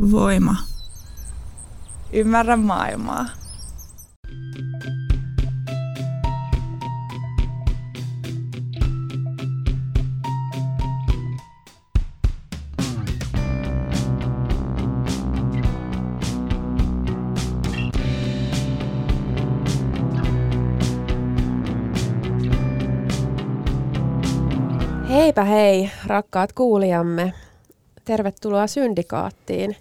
Voima. Ymmärrä maailmaa. Heipä hei, rakkaat kuulijamme. Tervetuloa Syndikaattiin.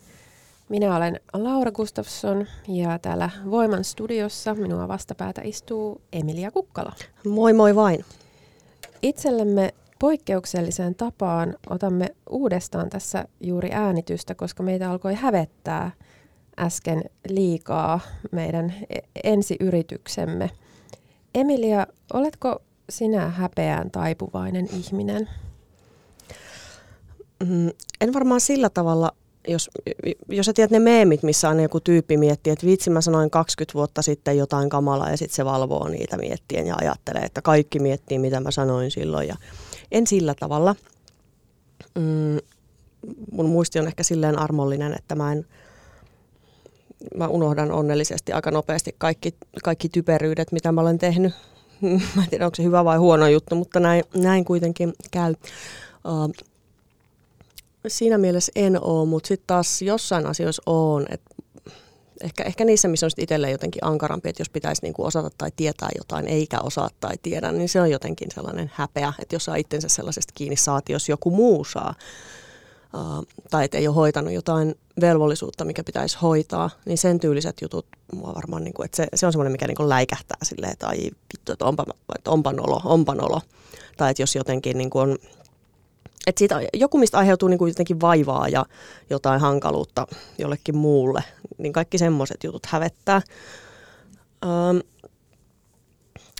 Minä olen Laura Gustafsson ja täällä Voiman studiossa minua vastapäätä istuu Emilia Kukkala. Moi moi vain. Itsellemme poikkeukselliseen tapaan otamme uudestaan tässä juuri äänitystä, koska meitä alkoi hävettää äsken liikaa meidän e- ensiyrityksemme. Emilia, oletko sinä häpeään taipuvainen ihminen? Mm, en varmaan sillä tavalla, jos, jos sä tiedät ne meemit, missä on joku tyyppi miettii, että vitsi mä sanoin 20 vuotta sitten jotain kamalaa ja sitten se valvoo niitä miettien ja ajattelee, että kaikki miettii mitä mä sanoin silloin ja en sillä tavalla. Mm, mun muisti on ehkä silleen armollinen, että mä en, mä unohdan onnellisesti aika nopeasti kaikki, kaikki typeryydet, mitä mä olen tehnyt mä en tiedä onko se hyvä vai huono juttu, mutta näin, näin kuitenkin käy. Uh, siinä mielessä en ole, mutta sitten taas jossain asioissa on, että ehkä, ehkä niissä, missä on itselleen jotenkin ankarampi, että jos pitäisi niinku osata tai tietää jotain eikä osaa tai tiedä, niin se on jotenkin sellainen häpeä, että jos saa itsensä sellaisesta kiinni saati, jos joku muu saa, uh, tai että ei ole hoitanut jotain velvollisuutta, mikä pitäisi hoitaa, niin sen tyyliset jutut mua varmaan, niin kuin, että se, se on semmoinen, mikä niin kuin läikähtää silleen, että ai vittu, että onpa, että onpa nolo, onpa nolo. Tai että jos jotenkin niin kuin on, että siitä, joku mistä aiheutuu niin kuin jotenkin vaivaa ja jotain hankaluutta jollekin muulle, niin kaikki semmoiset jutut hävettää. Um,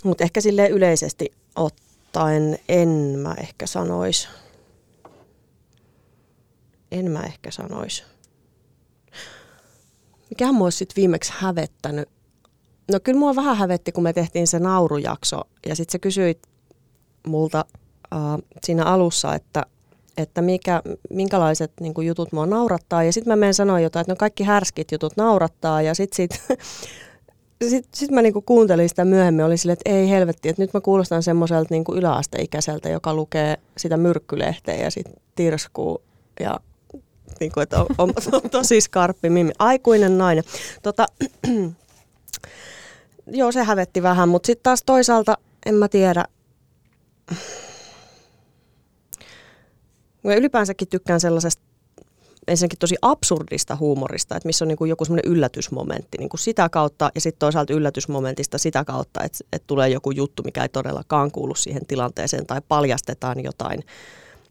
Mutta ehkä sille yleisesti ottaen en mä ehkä sanoisi. En mä ehkä sanoisi. Mikähän mua sitten viimeksi hävettänyt? No kyllä mua vähän hävetti, kun me tehtiin se naurujakso. Ja sitten sä kysyit multa äh, siinä alussa, että, että mikä, minkälaiset niin jutut mua naurattaa. Ja sitten mä menen sanoa jotain, että no kaikki härskit jutut naurattaa. Ja sitten sit, sit, sit mä niinku kuuntelin sitä myöhemmin, oli silleen, että ei helvetti, että nyt mä kuulostan semmoiselta niinku yläasteikäiseltä, joka lukee sitä myrkkylehteä ja sitten tirskuu ja niin kuin, että on, on, on tosi skarppi mimi. Aikuinen nainen. Tota, joo, se hävetti vähän, mutta sitten taas toisaalta, en mä tiedä. Mä ylipäänsäkin tykkään sellaisesta ensinnäkin tosi absurdista huumorista, että missä on niin kuin joku semmoinen yllätysmomentti niin kuin sitä kautta ja sitten toisaalta yllätysmomentista sitä kautta, että, että tulee joku juttu, mikä ei todellakaan kuulu siihen tilanteeseen tai paljastetaan jotain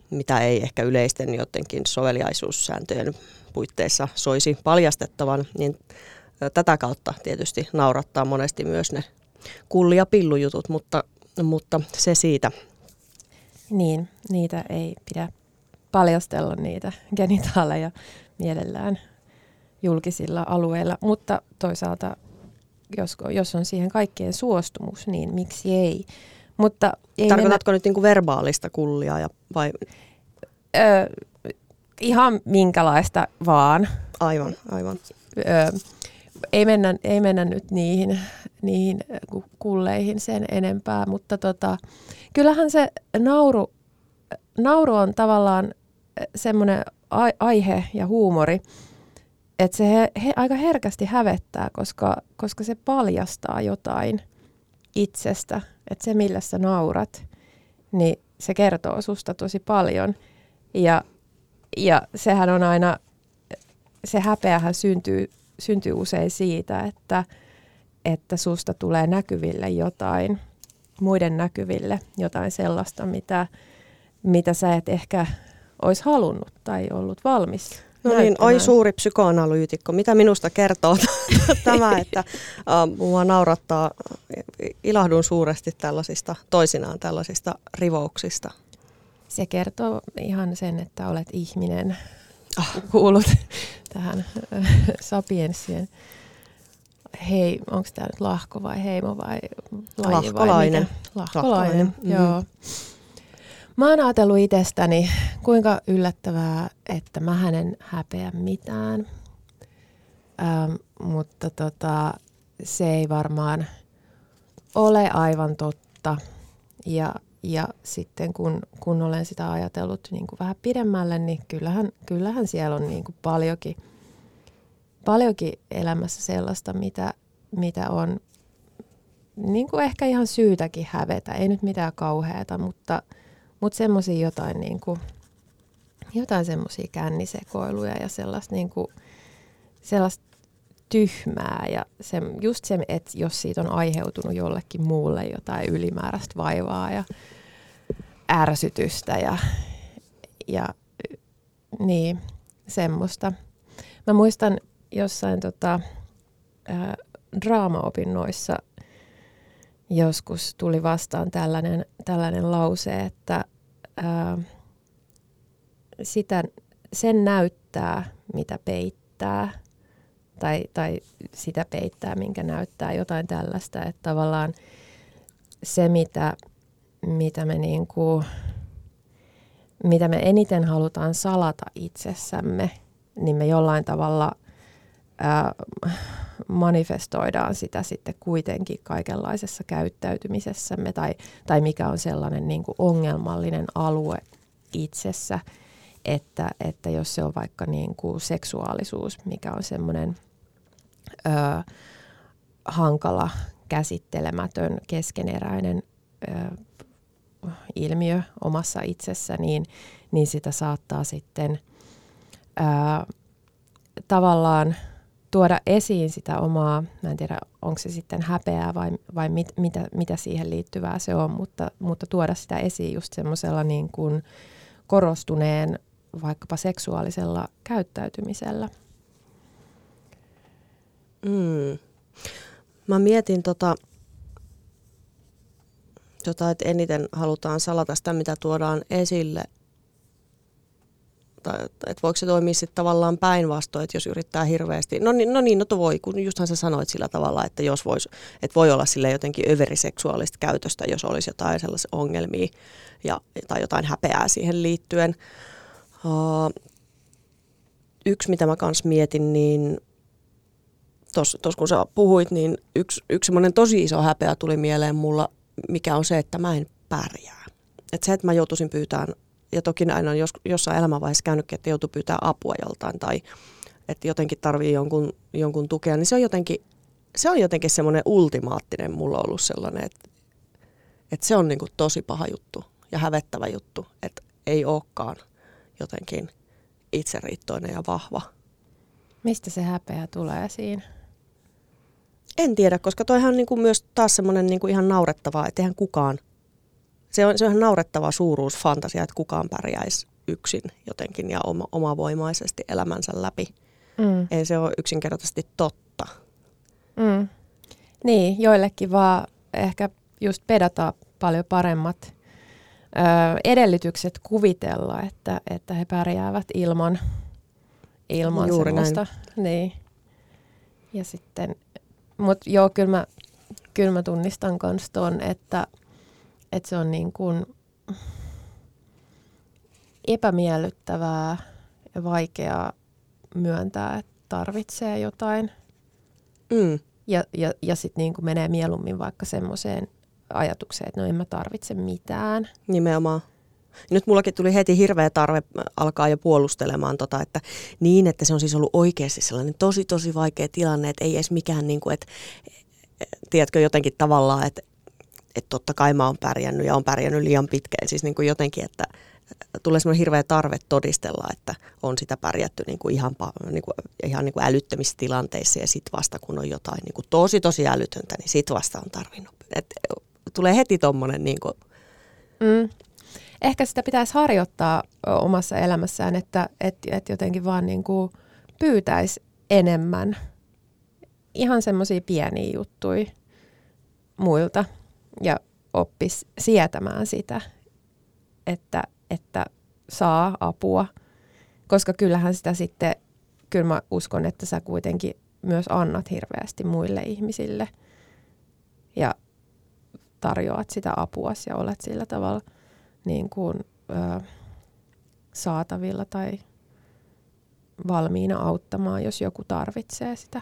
mitä ei ehkä yleisten jotenkin soveliaisuussääntöjen puitteissa soisi paljastettavan, niin tätä kautta tietysti naurattaa monesti myös ne kulli- ja pillujutut, mutta, mutta se siitä. Niin, niitä ei pidä paljastella niitä genitaaleja mielellään julkisilla alueilla, mutta toisaalta jos, jos on siihen kaikkien suostumus, niin miksi ei? Mutta ei Tarkoitatko mennä... nyt niinku verbaalista kullia ja, vai? Ö, ihan minkälaista vaan. Aivan, aivan. Ö, ei, mennä, ei mennä nyt niihin, niihin kulleihin sen enempää, mutta tota, kyllähän se nauru, nauru on tavallaan semmoinen aihe ja huumori, että se he, he, aika herkästi hävettää, koska, koska se paljastaa jotain itsestä että se millä sä naurat, niin se kertoo susta tosi paljon. Ja, ja sehän on aina, se häpeähän syntyy, syntyy usein siitä, että, että susta tulee näkyville jotain, muiden näkyville jotain sellaista, mitä, mitä sä et ehkä olisi halunnut tai ollut valmis No niin, oi suuri psykoanalyytikko. Mitä minusta kertoo tämä, että mua naurattaa, ilahdun suuresti tällaisista, toisinaan tällaisista rivouksista? Se kertoo ihan sen, että olet ihminen, oh. kuulut tähän äh, sapienssien hei, onko tämä nyt lahko vai heimo vai laji Lahkolainen. vai Lahkolainen, Lahkolainen. joo. Mä oon ajatellut itsestäni, kuinka yllättävää, että mä en häpeä mitään. Ähm, mutta tota, se ei varmaan ole aivan totta. Ja, ja sitten kun, kun olen sitä ajatellut niin kuin vähän pidemmälle, niin kyllähän, kyllähän siellä on niin kuin paljonkin, paljonkin elämässä sellaista, mitä, mitä on niin kuin ehkä ihan syytäkin hävetä. Ei nyt mitään kauheata, mutta, mutta semmoisia jotain, niin jotain semmoisia kännisekoiluja ja sellaista, niin kuin, sellaista tyhmää ja se, just se, että jos siitä on aiheutunut jollekin muulle jotain ylimääräistä vaivaa ja ärsytystä ja, ja niin, semmoista. Mä muistan jossain tota, ää, draamaopinnoissa joskus tuli vastaan tällainen, tällainen lause, että ää, sitä, sen näyttää, mitä peittää, tai, tai sitä peittää, minkä näyttää jotain tällaista, että tavallaan se, mitä, mitä me niin kuin, mitä me eniten halutaan salata itsessämme, niin me jollain tavalla ää, manifestoidaan sitä sitten kuitenkin kaikenlaisessa käyttäytymisessämme tai, tai mikä on sellainen niin kuin ongelmallinen alue itsessä, että, että jos se on vaikka niin kuin seksuaalisuus, mikä on semmoinen ö, hankala, käsittelemätön, keskeneräinen ö, ilmiö omassa itsessä, niin, niin sitä saattaa sitten ö, tavallaan – tuoda esiin sitä omaa, mä en tiedä onko se sitten häpeää vai, vai mit, mitä, mitä siihen liittyvää se on, mutta, mutta tuoda sitä esiin just semmoisella niin kuin korostuneen vaikkapa seksuaalisella käyttäytymisellä. Mm. Mä mietin tota, tota, että eniten halutaan salata sitä, mitä tuodaan esille – tai että voiko se toimia sitten tavallaan päinvastoin, että jos yrittää hirveästi, no niin, no niin, no to voi, kun justhan sä sanoit sillä tavalla, että jos vois, että voi olla sille jotenkin överiseksuaalista käytöstä, jos olisi jotain sellaisia ongelmia ja, tai jotain häpeää siihen liittyen. Uh, yksi, mitä mä kanssa mietin, niin tuossa kun sä puhuit, niin yksi, yksi semmoinen tosi iso häpeä tuli mieleen mulla, mikä on se, että mä en pärjää. Että se, että mä joutuisin pyytämään ja toki aina on jos, jossain elämänvaiheessa käynytkin, että joutuu pyytää apua joltain tai että jotenkin tarvii jonkun, jonkun tukea, niin se on jotenkin, se on jotenkin semmoinen ultimaattinen mulla ollut sellainen, että, että se on niin kuin tosi paha juttu ja hävettävä juttu, että ei olekaan jotenkin itseriittoinen ja vahva. Mistä se häpeä tulee siinä? En tiedä, koska toihan on niin kuin myös taas semmoinen niin kuin ihan naurettavaa, että eihän kukaan se on, se on naurettava suuruus fantasia, että kukaan pärjäisi yksin jotenkin ja oma, omavoimaisesti elämänsä läpi. Mm. Ei se ole yksinkertaisesti totta. Mm. Niin, joillekin vaan ehkä just pedata paljon paremmat ö, edellytykset kuvitella, että, että he pärjäävät ilman, ilman Juuri semmoista. Näin. Niin. Ja sitten, mutta joo, kyllä mä, kyllä mä tunnistan myös ton, että – että se on niin kuin epämiellyttävää ja vaikeaa myöntää, että tarvitsee jotain. Mm. Ja, ja, ja sitten niin menee mieluummin vaikka semmoiseen ajatukseen, että no en mä tarvitse mitään. Nimenomaan. Nyt mullakin tuli heti hirveä tarve alkaa jo puolustelemaan tota, että niin, että se on siis ollut oikeasti sellainen tosi tosi vaikea tilanne, että ei edes mikään niin kuin, että tiedätkö jotenkin tavallaan, että että totta kai mä oon pärjännyt ja on pärjännyt liian pitkään. Siis niin kuin jotenkin, että tulee semmoinen hirveä tarve todistella, että on sitä pärjätty niin kuin ihan, niin kuin, ihan niin kuin älyttömissä tilanteissa ja sitten vasta kun on jotain niin kuin tosi tosi älytöntä, niin sitten vasta on tarvinnut. Et, tulee heti tommonen niin kuin... mm. Ehkä sitä pitäisi harjoittaa omassa elämässään, että et, et jotenkin vaan niin kuin pyytäisi enemmän ihan semmoisia pieniä juttuja muilta ja oppisi sietämään sitä, että, että saa apua. Koska kyllähän sitä sitten, kyllä mä uskon, että sä kuitenkin myös annat hirveästi muille ihmisille ja tarjoat sitä apua ja olet sillä tavalla niin kuin, ö, saatavilla tai valmiina auttamaan, jos joku tarvitsee sitä.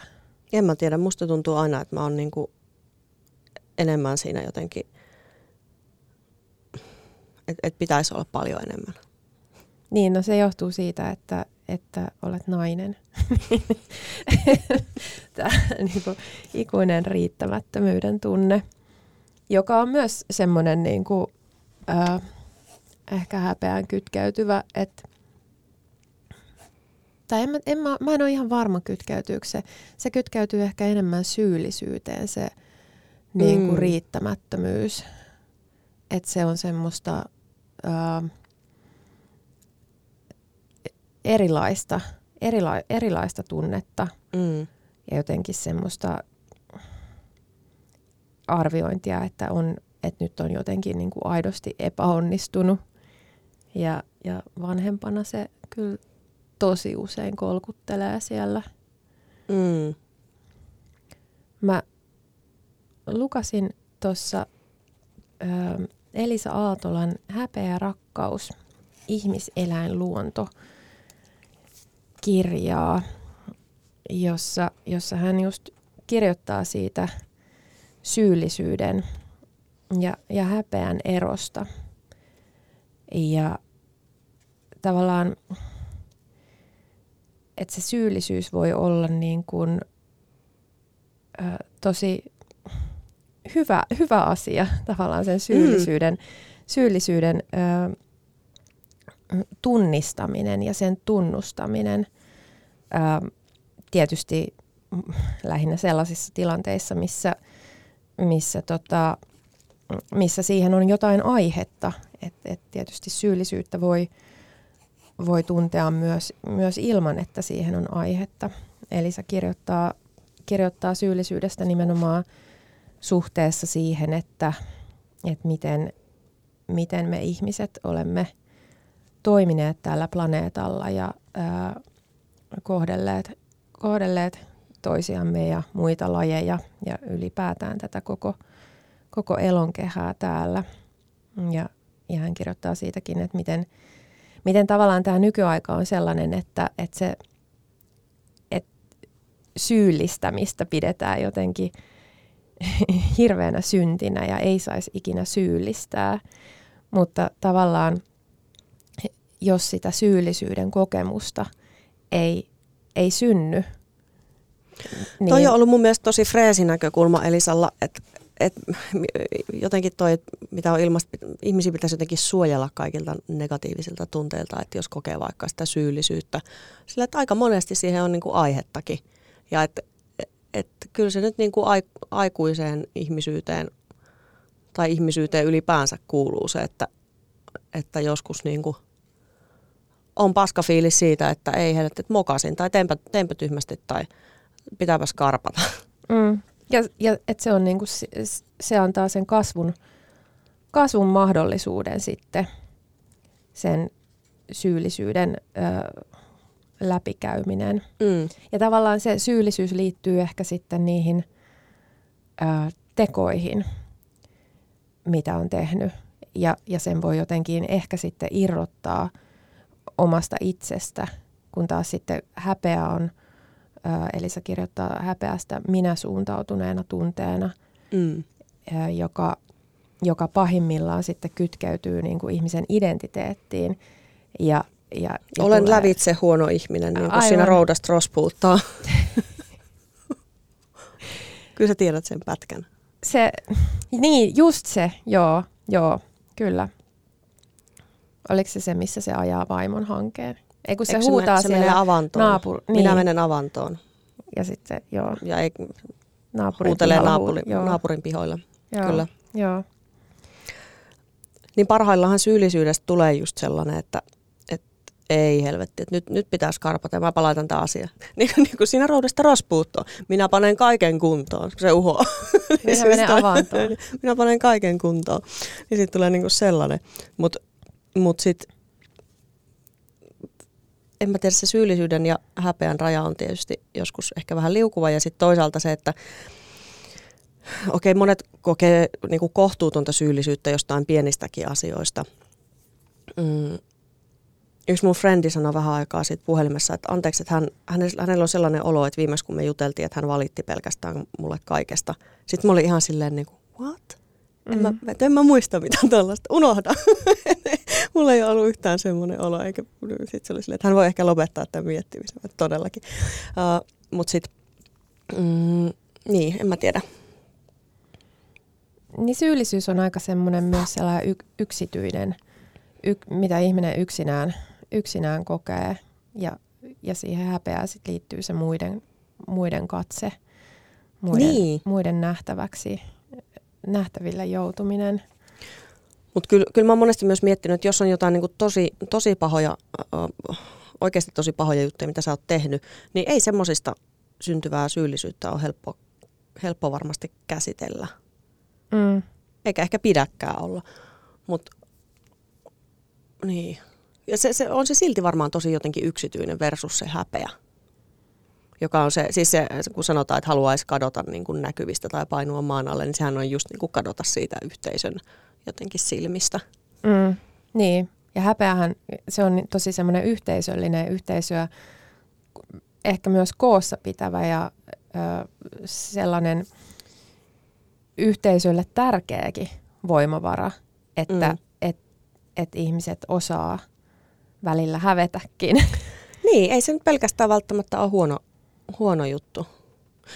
En mä tiedä, musta tuntuu aina, että mä oon niinku enemmän siinä jotenkin, että et pitäisi olla paljon enemmän. Niin, no se johtuu siitä, että, että olet nainen. Tämä niin kuin, ikuinen riittämättömyyden tunne, joka on myös semmoinen niin kuin, äh, ehkä häpeään kytkeytyvä, että tai en, en mä, mä en ole ihan varma kytkeytyykö se. Se kytkeytyy ehkä enemmän syyllisyyteen se niin kuin mm. riittämättömyys. Että se on semmoista ää, erilaista, erila, erilaista tunnetta mm. ja jotenkin semmoista arviointia, että, on, että nyt on jotenkin niin kuin aidosti epäonnistunut. Ja, ja vanhempana se kyllä tosi usein kolkuttelee siellä. Mm. Mä lukasin tuossa Elisa Aatolan Häpeä rakkaus, ihmiseläinluonto kirjaa, jossa, jossa hän just kirjoittaa siitä syyllisyyden ja, ja häpeän erosta. Ja tavallaan että se syyllisyys voi olla niin kuin, ö, tosi hyvä, hyvä asia tavallaan sen syyllisyyden, mm. syyllisyyden ö, tunnistaminen ja sen tunnustaminen. Ö, tietysti lähinnä sellaisissa tilanteissa, missä, missä, tota, missä siihen on jotain aihetta. Et, et tietysti syyllisyyttä voi, voi tuntea myös, myös ilman, että siihen on aihetta. Elisa kirjoittaa, kirjoittaa syyllisyydestä nimenomaan suhteessa siihen, että, että miten, miten me ihmiset olemme toimineet tällä planeetalla ja ää, kohdelleet, kohdelleet toisiamme ja muita lajeja ja ylipäätään tätä koko, koko elonkehää täällä. Ja, ja hän kirjoittaa siitäkin, että miten, miten tavallaan tämä nykyaika on sellainen, että, että se syyllistämistä pidetään jotenkin hirveänä syntinä ja ei saisi ikinä syyllistää. Mutta tavallaan, jos sitä syyllisyyden kokemusta ei, ei synny. Niin... Toi on ollut mun mielestä tosi freesi näkökulma Elisalla, että et jotenkin toi, mitä on ilmasta, ihmisiä pitäisi jotenkin suojella kaikilta negatiivisilta tunteilta, että jos kokee vaikka sitä syyllisyyttä. Sillä, että aika monesti siihen on niin kuin aihettakin. Ja että et, kyllä se nyt niin kuin aikuiseen ihmisyyteen tai ihmisyyteen ylipäänsä kuuluu se, että, että joskus niin kuin on paska fiilis siitä, että ei heidät, että mokasin tai teenpä, teenpä tyhmästi tai pitääpäs karpata. Mm. Ja, ja että se, on niinku, se antaa sen kasvun, kasvun mahdollisuuden sitten sen syyllisyyden ö, läpikäyminen. Mm. Ja tavallaan se syyllisyys liittyy ehkä sitten niihin ö, tekoihin, mitä on tehnyt. Ja, ja sen voi jotenkin ehkä sitten irrottaa omasta itsestä, kun taas sitten häpeä on – Elisa kirjoittaa häpeästä minä suuntautuneena tunteena, mm. joka, joka pahimmillaan sitten kytkeytyy niin kuin ihmisen identiteettiin. Ja, ja, ja Olen tulee... lävitse huono ihminen, niin kuin siinä roudasta rospuuttaa. kyllä sä tiedät sen pätkän. Se, niin, just se, joo, joo, kyllä. Oliko se se, missä se ajaa vaimon hankeen? Ei kun se Eikö huutaa se, menee avantoon. Naapur, niin. Minä menen avantoon. Ja sitten, joo. Ja ei, naapurin huutelee naapuri, joo. naapurin pihoilla. Joo. Kyllä. Joo. Niin parhaillahan syyllisyydestä tulee just sellainen, että ei helvetti, että nyt, nyt pitää skarpata ja mä palautan tämä asia. Niin, niin kuin siinä roudesta rospuuttoon. Minä panen kaiken kuntoon, se uhoaa. Minä menen avantoon. Minä panen kaiken kuntoon. Niin sitten tulee niin kuin sellainen. Mutta mut, mut sitten en mä tiedä, se syyllisyyden ja häpeän raja on tietysti joskus ehkä vähän liukuva ja sitten toisaalta se, että okei, okay, monet kokee niin kuin kohtuutonta syyllisyyttä jostain pienistäkin asioista. mm, yksi mun frendi sanoi vähän aikaa sitten puhelimessa, että anteeksi, että hän, hänellä on sellainen olo, että viimeis kun me juteltiin, että hän valitti pelkästään mulle kaikesta. Sitten mä olin ihan silleen niin kuin, what? En, mm. mä, en mä muista mitään tällaista, unohda. Mulla ei ollut yhtään semmoinen olo, eikä sitten se oli silleen, että hän voi ehkä lopettaa tämän miettimisen, että todellakin. Uh, Mutta sitten, mm, niin, en mä tiedä. Niin syyllisyys on aika semmoinen myös sellainen y- yksityinen, y- mitä ihminen yksinään, yksinään kokee. Ja, ja siihen häpeään sit liittyy se muiden, muiden katse, muiden, niin. muiden nähtäväksi, nähtäville joutuminen. Mutta kyllä, kyllä mä oon monesti myös miettinyt, että jos on jotain niin tosi, tosi pahoja, äh, oikeasti tosi pahoja juttuja, mitä sä oot tehnyt, niin ei semmoisista syntyvää syyllisyyttä ole helppo, helppo varmasti käsitellä. Mm. Eikä ehkä pidäkään olla. Mutta niin. Ja se, se, on se silti varmaan tosi jotenkin yksityinen versus se häpeä. Joka on se, siis se, kun sanotaan, että haluaisi kadota niin kuin näkyvistä tai painua maan alle, niin sehän on just niin kuin kadota siitä yhteisön jotenkin silmistä. Mm, niin, ja häpeähän se on tosi semmoinen yhteisöllinen yhteisöä, ehkä myös koossa pitävä ja ö, sellainen yhteisölle tärkeäkin voimavara, että mm. et, et ihmiset osaa välillä hävetäkin. Niin, ei se nyt pelkästään välttämättä ole huono, huono juttu.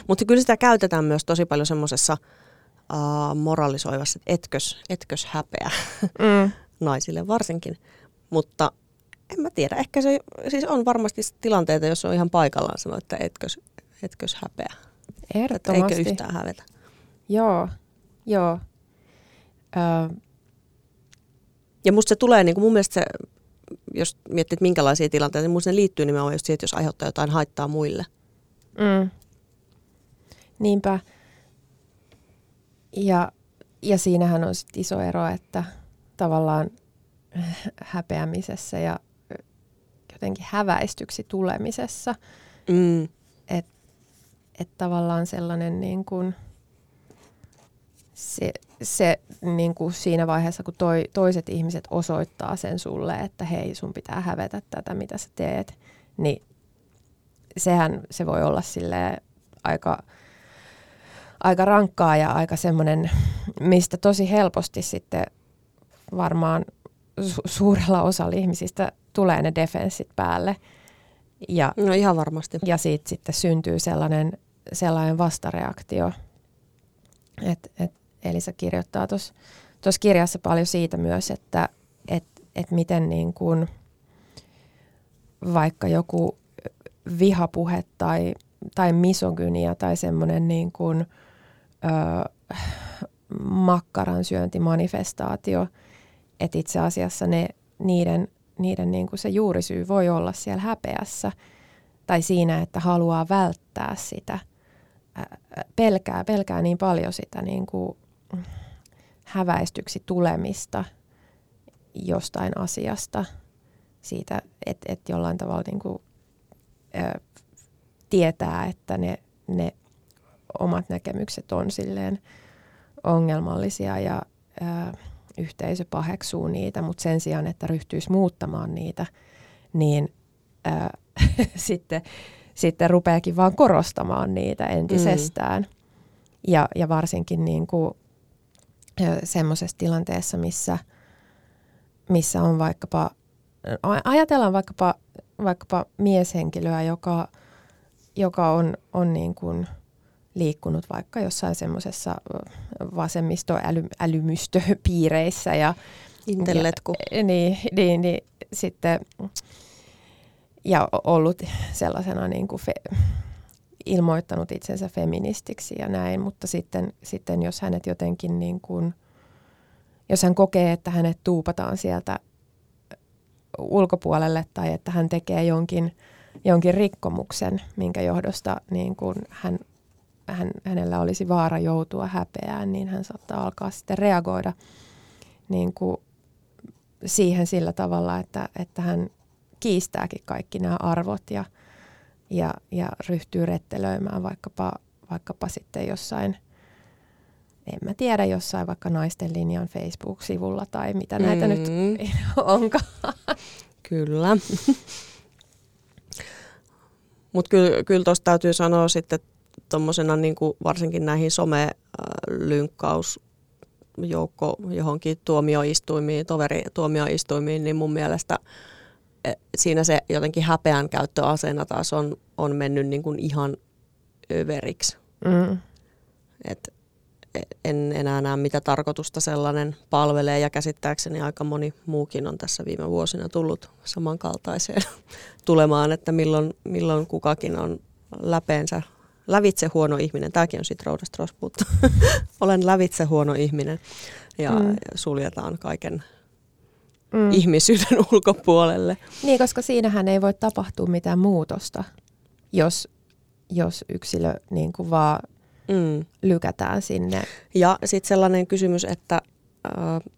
Mutta kyllä sitä käytetään myös tosi paljon semmoisessa uh, moralisoivassa, että etkös, etkös häpeä mm. naisille varsinkin. Mutta en mä tiedä, ehkä se siis on varmasti tilanteita, jos on ihan paikallaan sanoa, että etkös, etkös häpeä. Ehdottomasti. Eikö yhtään hävetä. Joo, joo. Ö... Ja musta se tulee, niin kuin mun mielestä se, jos miettii, että minkälaisia tilanteita, niin ne liittyy nimenomaan just siihen, että jos aiheuttaa jotain haittaa muille. Mm. Niinpä. Ja, ja siinähän on sit iso ero, että tavallaan häpeämisessä ja jotenkin häväistyksi tulemisessa. Mm. Että et tavallaan sellainen niin kuin, se, se niin kuin siinä vaiheessa, kun toi, toiset ihmiset osoittaa sen sulle, että hei, sun pitää hävetä tätä, mitä sä teet, niin sehän se voi olla sille aika aika rankkaa ja aika semmoinen, mistä tosi helposti sitten varmaan su- suurella osalla ihmisistä tulee ne defenssit päälle. Ja, no ihan varmasti. Ja siitä sitten syntyy sellainen, sellainen vastareaktio. Et, et Elisa kirjoittaa tuossa kirjassa paljon siitä myös, että et, et miten niin kuin vaikka joku vihapuhe tai, tai misogynia tai semmoinen niin kuin – ö, makkaran syöntimanifestaatio, että itse asiassa ne, niiden, niiden niin kuin se juurisyy voi olla siellä häpeässä tai siinä, että haluaa välttää sitä, pelkää, pelkää niin paljon sitä niin kuin häväistyksi tulemista jostain asiasta, siitä, että et jollain tavalla niin kuin, ö, tietää, että ne, ne omat näkemykset on silleen ongelmallisia ja ää, yhteisö paheksuu niitä, mutta sen sijaan, että ryhtyisi muuttamaan niitä, niin ää, sitten, sitten rupeakin vaan korostamaan niitä entisestään. Mm. Ja, ja varsinkin niin kuin, semmoisessa tilanteessa, missä, missä on vaikkapa, ajatellaan vaikkapa, vaikkapa mieshenkilöä, joka, joka on, on niin kuin – liikkunut vaikka jossain semmoisessa vasemmistoälymystöpiireissä. Ja, Intelletku. Ja, niin, niin, niin, sitten ja ollut sellaisena niin kuin fe, ilmoittanut itsensä feministiksi ja näin, mutta sitten, sitten jos hänet jotenkin niin kuin, jos hän kokee, että hänet tuupataan sieltä ulkopuolelle tai että hän tekee jonkin, jonkin rikkomuksen, minkä johdosta niin kuin hän hän, hänellä olisi vaara joutua häpeään, niin hän saattaa alkaa sitten reagoida niin kuin siihen sillä tavalla, että, että hän kiistääkin kaikki nämä arvot ja, ja, ja ryhtyy rettelöimään vaikkapa, vaikkapa sitten jossain, en mä tiedä, jossain vaikka naisten linjan Facebook-sivulla tai mitä näitä Mm. nyt onkaan. Kyllä. Mutta kyllä, kyllä tuosta täytyy sanoa sitten tuommoisena niin varsinkin näihin some-lynkkaus joukko johonkin tuomioistuimiin, toveri tuomioistuimiin, niin mun mielestä siinä se jotenkin häpeän käyttöaseena taas on, on mennyt niin kuin ihan överiksi. Mm. Et en enää näe, mitä tarkoitusta sellainen palvelee ja käsittääkseni aika moni muukin on tässä viime vuosina tullut samankaltaiseen tulemaan, että milloin, milloin kukakin on läpeensä lävitse huono ihminen. Tämäkin on sitten Roudasta Rospuutta. Olen lävitse huono ihminen ja Mm. suljetaan kaiken Mm. ihmisyyden ulkopuolelle. Niin, koska siinähän ei voi tapahtua mitään muutosta, jos, jos yksilö niin kuin vaan Mm. lykätään sinne. Ja sitten sellainen kysymys, että äh,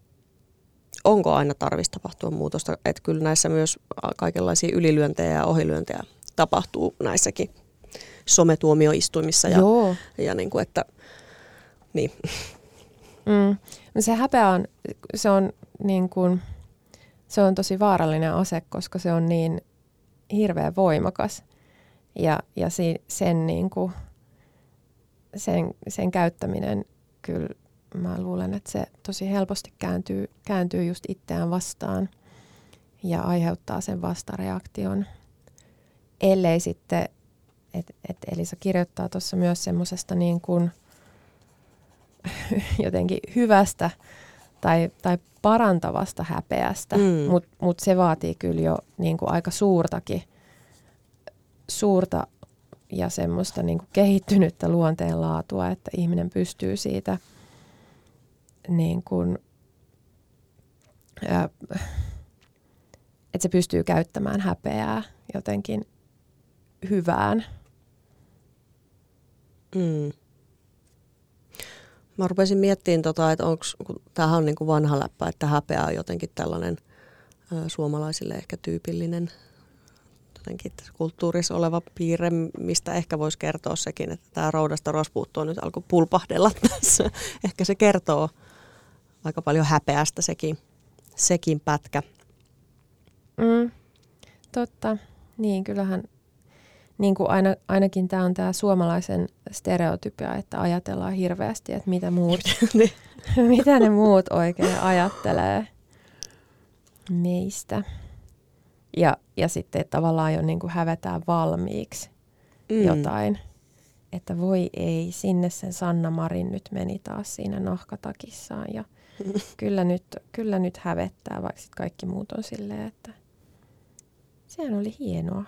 onko aina tarvista tapahtua muutosta, että kyllä näissä myös kaikenlaisia ylilyöntejä ja ohilyöntejä tapahtuu näissäkin sometuomioistuimissa ja, Joo. ja niin kuin, että niin. Mm. No se häpeä on, se on, niin kuin, se on tosi vaarallinen ase, koska se on niin hirveän voimakas. Ja, ja si, sen, niin kuin, sen, sen käyttäminen kyllä mä luulen, että se tosi helposti kääntyy, kääntyy just itseään vastaan ja aiheuttaa sen vastareaktion. Ellei sitten, et, et Elisa kirjoittaa tuossa myös semmoisesta niin kuin jotenkin hyvästä tai, tai parantavasta häpeästä, Mm. mutta mut se vaatii kyllä jo niin kuin aika suurtakin, suurta ja semmoista niin kuin kehittynyttä luonteenlaatua, että ihminen pystyy siitä niin kuin, ää, että se pystyy käyttämään häpeää jotenkin hyvään. Mm. Mä rupesin miettimään, tota, että onko, kun tämähän on niin kuin vanha läppä, että häpeä on jotenkin tällainen ö, suomalaisille ehkä tyypillinen jotenkin kulttuurissa oleva piirre, mistä ehkä voisi kertoa sekin, että tämä roudasta rospuuttua nyt alkoi pulpahdella tässä. Ehkä se kertoo aika paljon häpeästä sekin, sekin pätkä. Mm, totta. Niin, kyllähän niin kuin aina, ainakin tämä on tämä suomalaisen stereotypia, että ajatellaan hirveästi, että mitä, muut, mitä ne muut oikein ajattelee meistä. Ja, ja sitten tavallaan jo niin kuin hävetään valmiiksi mm. jotain. Että voi ei, sinne sen Sanna Marin nyt meni taas siinä nahkatakissaan. Ja kyllä nyt, kyllä nyt hävettää, vaikka sit kaikki muut on silleen, että sehän oli hienoa.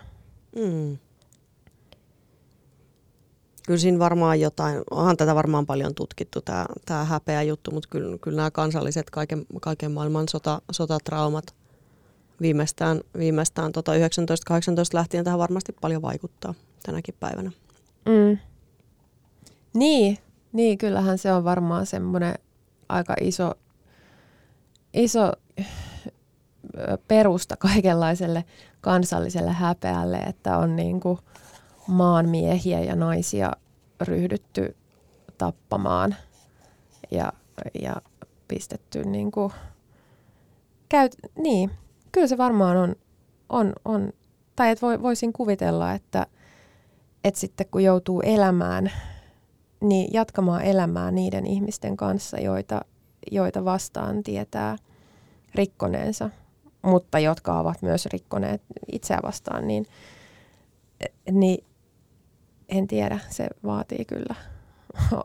Mm. Kyllä siinä varmaan jotain, onhan tätä varmaan paljon tutkittu, tämä, tämä häpeä juttu, mutta kyllä, kyllä nämä kansalliset kaiken, kaiken maailman sota, sotatraumat viimeistään, viimeistään tota 1918 lähtien tähän varmasti paljon vaikuttaa tänäkin päivänä. Mm. Niin, niin, kyllähän se on varmaan semmoinen aika iso, iso perusta kaikenlaiselle kansalliselle häpeälle, että on niin kuin maanmiehiä ja naisia ryhdytty tappamaan ja, ja pistetty niin kuin, käyt, niin, kyllä se varmaan on, on, on. Tai että voisin kuvitella, että, että sitten kun joutuu elämään, niin jatkamaan elämää niiden ihmisten kanssa, joita, joita vastaan tietää rikkoneensa, mutta jotka ovat myös rikkoneet itseä vastaan, niin, niin en tiedä, se vaatii kyllä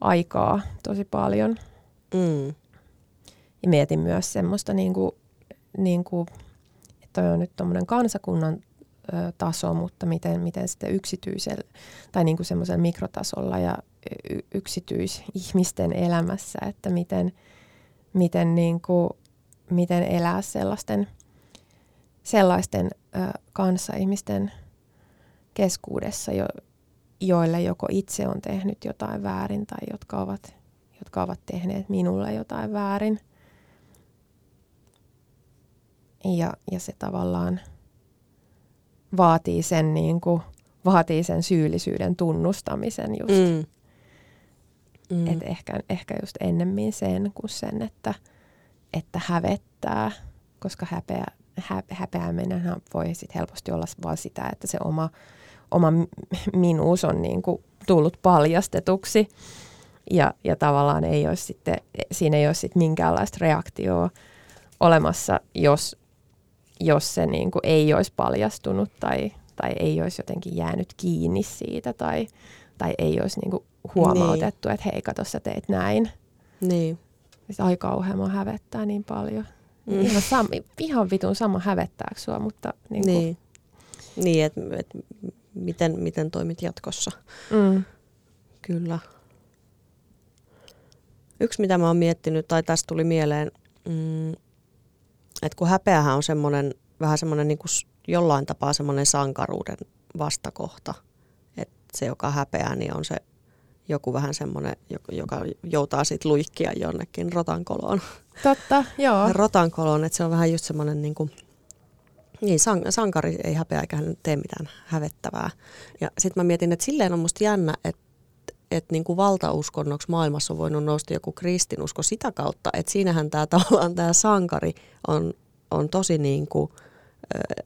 aikaa tosi paljon. Mm. Ja mietin myös semmoista, niin kuin, niin kuin, että toi on nyt tuommoinen kansakunnan ö, taso, mutta miten, miten sitten yksityisellä tai niin kuin semmoisella mikrotasolla ja y- yksityisihmisten elämässä, että miten, miten, niin kuin, miten elää sellaisten, sellaisten ö, kanssa ihmisten keskuudessa, jo, joille joko itse on tehnyt jotain väärin tai jotka ovat, jotka ovat tehneet minulle jotain väärin. Ja, ja se tavallaan vaatii sen, niin kuin, vaatii sen syyllisyyden tunnustamisen just. Mm. Mm. Et ehkä, ehkä just ennemmin sen kuin sen, että, että hävettää, koska häpeä, hä, häpeäminen voi sit helposti olla vain sitä, että se oma, oma minuus on niin kuin tullut paljastetuksi ja, ja tavallaan ei olisi sitten, siinä ei ole sit minkäänlaista reaktioa olemassa, jos, jos se niin kuin ei olisi paljastunut tai, tai ei olisi jotenkin jäänyt kiinni siitä tai, tai ei olisi niin kuin huomautettu, niin. että hei, kato sä teit näin. Niin. Ai kauhean hävettää niin paljon. Mm. Ihan, sam, ihan vitun sama hävettääkö sua, mutta niin kuin. Niin, niin että et, miten, miten toimit jatkossa. Mm. Kyllä. Yksi, mitä mä oon miettinyt, tai tästä tuli mieleen, mm, että kun häpeähän on semmoinen, vähän semmoinen niin kuin jollain tapaa semmoinen sankaruuden vastakohta. Että se, joka häpeää, niin on se joku vähän semmoinen, joka joutaa sitten luikkia jonnekin rotankoloon. Totta, joo. rotankoloon, että se on vähän just semmoinen niin kuin, niin, san, sankari ei häpeä eikä hän tee mitään hävettävää. Ja sitten mä mietin, että silleen on musta jännä, että että niin kuin valtauskonnoksi maailmassa on voinut nousta joku kristinusko sitä kautta, että siinähän tämä tavallaan tämä sankari on, on tosi niin kuin, ö,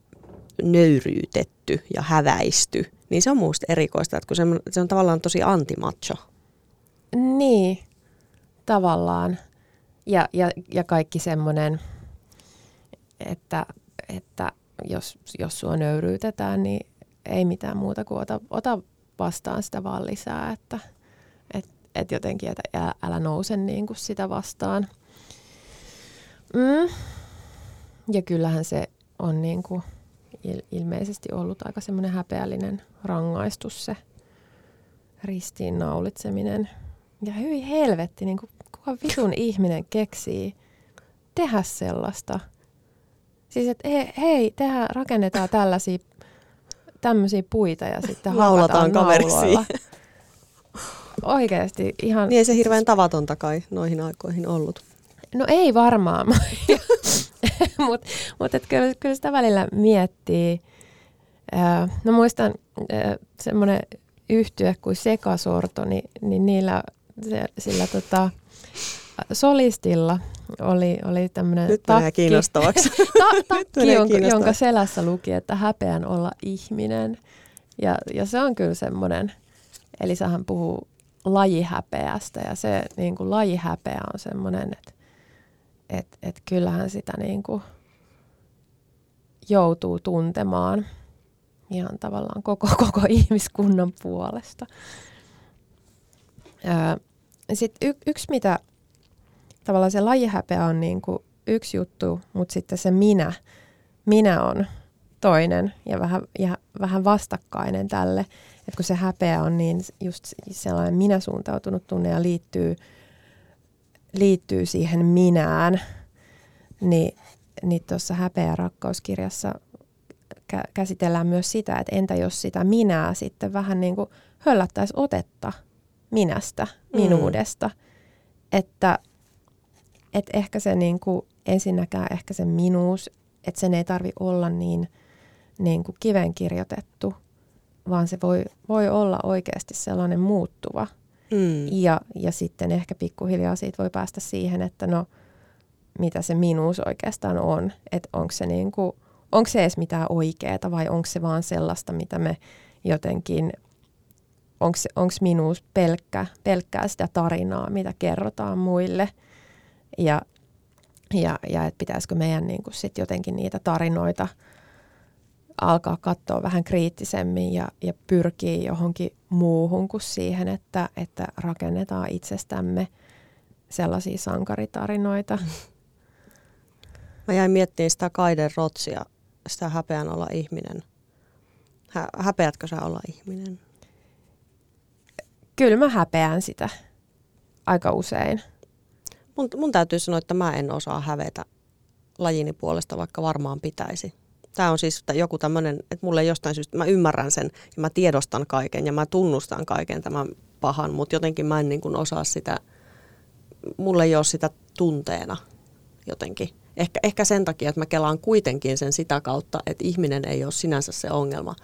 nöyryytetty ja häväisty. Niin se on muusta erikoista, että kun se, se on tavallaan tosi antimacho. Niin, tavallaan. Ja, ja, ja kaikki semmoinen, että, että jos, jos sua nöyryytetään, niin ei mitään muuta kuin ota, ota vastaan sitä vaan lisää, että et, et jotenkin, että älä, älä nouse niin kuin sitä vastaan. Mm. Ja kyllähän se on niin kuin il, ilmeisesti ollut aika semmoinen häpeällinen rangaistus se ristiin naulitseminen. Ja hyvin helvetti, niin kuin, kuka vitun ihminen keksii tehdä sellaista. Siis, että hei, hei tehdä, rakennetaan tällaisia tämmöisiä puita ja sitten haukataan kaveriksi. Oikeasti ihan... Niin ei se hirveän tavatonta kai noihin aikoihin ollut. No ei varmaan, mutta mut kyllä, kyllä sitä välillä miettii. no muistan semmoinen yhtye kuin Sekasorto, niin, niin niillä se, sillä tota, solistilla oli, oli tämmöinen Nyt takki, kiinnostavaksi. ta, takki jonka, jonka selässä luki, että häpeän olla ihminen. Ja, ja se on kyllä semmoinen, eli sähän puhuu lajihäpeästä ja se niin kuin lajihäpeä on semmoinen, että et, et kyllähän sitä niin kuin joutuu tuntemaan ihan tavallaan koko, koko ihmiskunnan puolesta. Sitten y, yksi, mitä tavallaan se lajihäpeä on niin kuin yksi juttu, mutta sitten se minä, minä on toinen ja vähän, ja vähän vastakkainen tälle. Että kun se häpeä on niin just sellainen minä-suuntautunut tunne ja liittyy, liittyy siihen minään, niin, niin tuossa häpeä rakkauskirjassa kä- käsitellään myös sitä, että entä jos sitä minää sitten vähän niin kuin höllättäisi otetta minästä, mm. minuudesta. Mm. Että et ehkä se niin kuin, ensinnäkään ehkä se minuus, että sen ei tarvi olla niin, niin kuin kiven kirjoitettu, vaan se voi, voi olla oikeasti sellainen muuttuva. Mm. Ja, ja sitten ehkä pikkuhiljaa siitä voi päästä siihen, että no mitä se minuus oikeastaan on, että onko se, niin kuin, onko se edes mitään oikeaa vai onko se vaan sellaista, mitä me jotenkin, onko minuus pelkkä, pelkkää sitä tarinaa, mitä kerrotaan muille – ja, ja, ja että pitäisikö meidän niin kuin sit jotenkin niitä tarinoita alkaa katsoa vähän kriittisemmin ja, ja pyrkiä johonkin muuhun kuin siihen, että, että rakennetaan itsestämme sellaisia sankaritarinoita. Mä jäin miettimään sitä Kaiden Rotsia, sitä häpeän olla ihminen. Hä, häpeätkö sä olla ihminen? Kyllä mä häpeän sitä aika usein. Mun, mun täytyy sanoa, että mä en osaa hävetä lajini puolesta, vaikka varmaan pitäisi. Tämä on siis joku tämmöinen, että mulle jostain syystä, mä ymmärrän sen ja mä tiedostan kaiken ja mä tunnustan kaiken tämän pahan, mutta jotenkin mä en niin kuin osaa sitä, mulle ei ole sitä tunteena jotenkin. Ehkä, ehkä sen takia, että mä kelaan kuitenkin sen sitä kautta, että ihminen ei ole sinänsä se ongelma,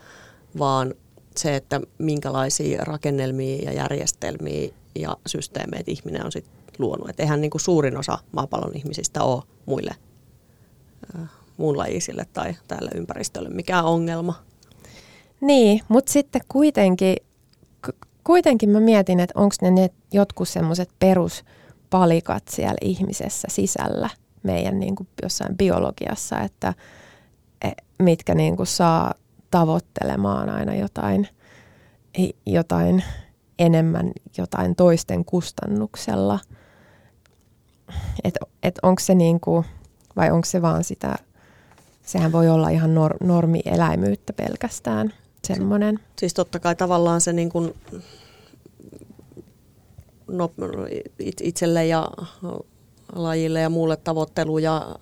vaan se, että minkälaisia rakennelmia ja järjestelmiä ja systeemeit ihminen on sitten luonut. Et eihän niin kuin suurin osa maapallon ihmisistä ole muille muunlajisille tai tälle ympäristölle mikään ongelma. Niin, mutta sitten kuitenkin, kuitenkin mä mietin, että onko ne, ne jotkut semmoiset peruspalikat siellä ihmisessä sisällä meidän niin kuin jossain biologiassa, että e, mitkä niin kuin saa tavoittelemaan aina jotain, jotain enemmän jotain toisten kustannuksella. Että et onko se niin kuin, vai onko se vaan sitä, sehän voi olla ihan nor, normieläimyyttä pelkästään semmoinen. Siis totta kai tavallaan se niin kuin, no, itselle ja lajille ja muulle tavoittelu ja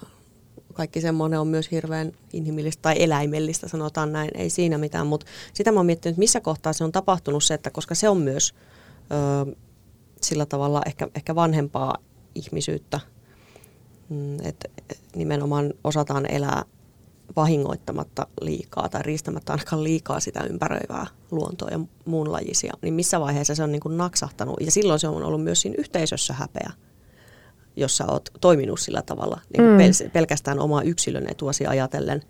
kaikki semmoinen on myös hirveän inhimillistä tai eläimellistä, sanotaan näin, ei siinä mitään, mutta sitä mä oon miettinyt, missä kohtaa se on tapahtunut se, että koska se on myös ö, sillä tavalla ehkä, ehkä vanhempaa ihmisyyttä, mm, että nimenomaan osataan elää vahingoittamatta liikaa tai riistämättä ainakaan liikaa sitä ympäröivää luontoa ja muunlajisia, niin missä vaiheessa se on niin kuin naksahtanut. Ja silloin se on ollut myös siinä yhteisössä häpeä jos sä oot toiminut sillä tavalla niin kuin mm. pelkästään omaa yksilön etuasi ajatellen.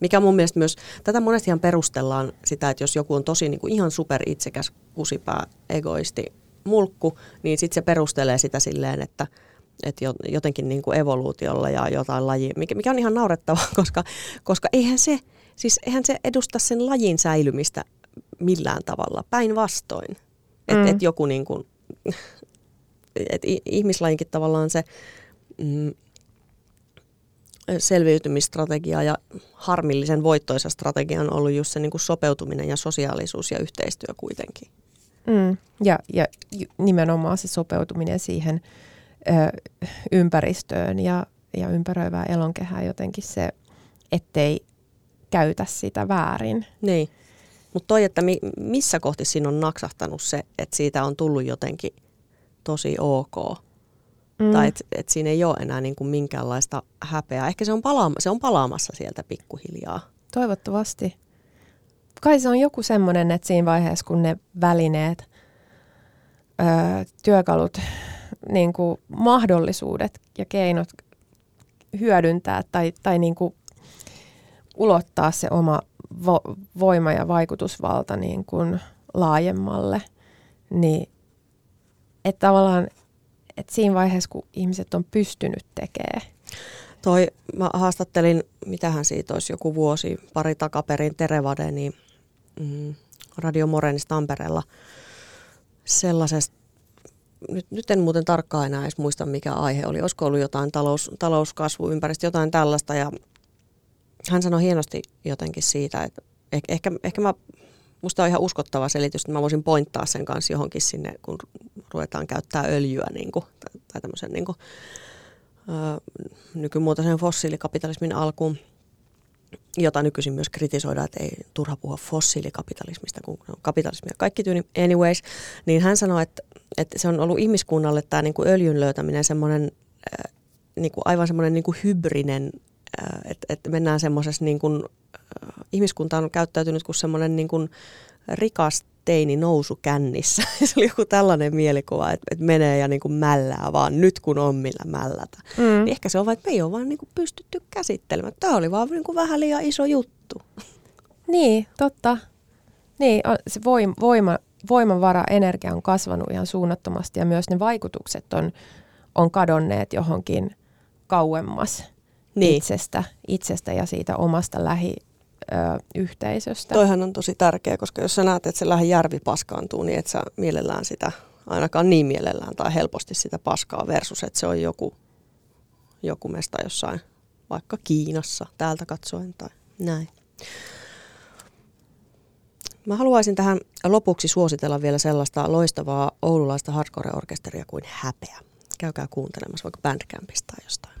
Mikä mun mielestä myös, tätä monestihan perustellaan sitä, että jos joku on tosi niin kuin ihan super itsekäs, kusipää, egoisti, mulkku, niin sitten se perustelee sitä silleen, että, että jotenkin niin kuin evoluutiolla ja jotain lajia, mikä, mikä on ihan naurettavaa, koska, koska eihän se, siis eihän se edusta sen lajin säilymistä millään tavalla, päinvastoin. Että mm. et joku niin kuin, että ihmislajinkin tavallaan se mm, selviytymistrategia ja harmillisen voittoisa strategia on ollut just se niin kuin sopeutuminen ja sosiaalisuus ja yhteistyö kuitenkin. Mm, ja, ja nimenomaan se sopeutuminen siihen ö, ympäristöön ja, ja ympäröivään elonkehään jotenkin se, ettei käytä sitä väärin. Niin, mutta toi, että mi, missä kohti siinä on naksahtanut se, että siitä on tullut jotenkin – tosi ok. Mm. Tai että et siinä ei ole enää niin kuin minkäänlaista häpeää. Ehkä se on, palaama, se on palaamassa sieltä pikkuhiljaa. Toivottavasti. Kai se on joku semmoinen, että siinä vaiheessa, kun ne välineet, öö, työkalut, niin kuin mahdollisuudet ja keinot hyödyntää tai, tai niin kuin ulottaa se oma vo, voima ja vaikutusvalta niin kuin laajemmalle, niin että tavallaan että siinä vaiheessa, kun ihmiset on pystynyt tekemään. Toi, mä haastattelin, mitähän siitä olisi joku vuosi, pari takaperin Terevade, niin mm, Radio Morenissa Tampereella sellaisesta, nyt, nyt en muuten tarkkaan enää edes muista mikä aihe oli, olisiko ollut jotain talous, talouskasvu, ympäristö, jotain tällaista. Ja hän sanoi hienosti jotenkin siitä, että ehkä, ehkä mä musta on ihan uskottava selitys, että mä voisin pointtaa sen kanssa johonkin sinne, kun ruvetaan käyttää öljyä niin kuin, tai tämmöisen niin kuin, ö, nykymuotoisen fossiilikapitalismin alkuun, jota nykyisin myös kritisoidaan, että ei turha puhua fossiilikapitalismista, kun on kapitalismia kaikki tyyni. Anyways, niin hän sanoi, että, että se on ollut ihmiskunnalle tämä niin kuin öljyn löytäminen semmoinen niin kuin aivan semmoinen niin kuin hybrinen, että, että mennään semmoisessa niin kuin, ihmiskunta on käyttäytynyt kuin semmoinen niin kuin rikas teini nousu kännissä. se oli joku tällainen mielikuva, että, että menee ja niin kuin mällää vaan nyt kun on millä mällätä. Mm. Niin ehkä se on vain, että me ei ole vaan niin kuin pystytty käsittelemään. Tämä oli vaan niin kuin vähän liian iso juttu. Niin, totta. Niin, se voima, voima, voimavara, energia on kasvanut ihan suunnattomasti ja myös ne vaikutukset on, on kadonneet johonkin kauemmas niin. itsestä, itsestä ja siitä omasta lähi, ö, yhteisöstä. Toihan on tosi tärkeä, koska jos sä näet, että se järvi paskaantuu, niin et sä mielellään sitä, ainakaan niin mielellään tai helposti sitä paskaa versus, että se on joku, joku mesta jossain, vaikka Kiinassa täältä katsoen tai näin. Mä haluaisin tähän lopuksi suositella vielä sellaista loistavaa oululaista hardcore-orkesteria kuin Häpeä. Käykää kuuntelemassa vaikka Bandcampista tai jostain.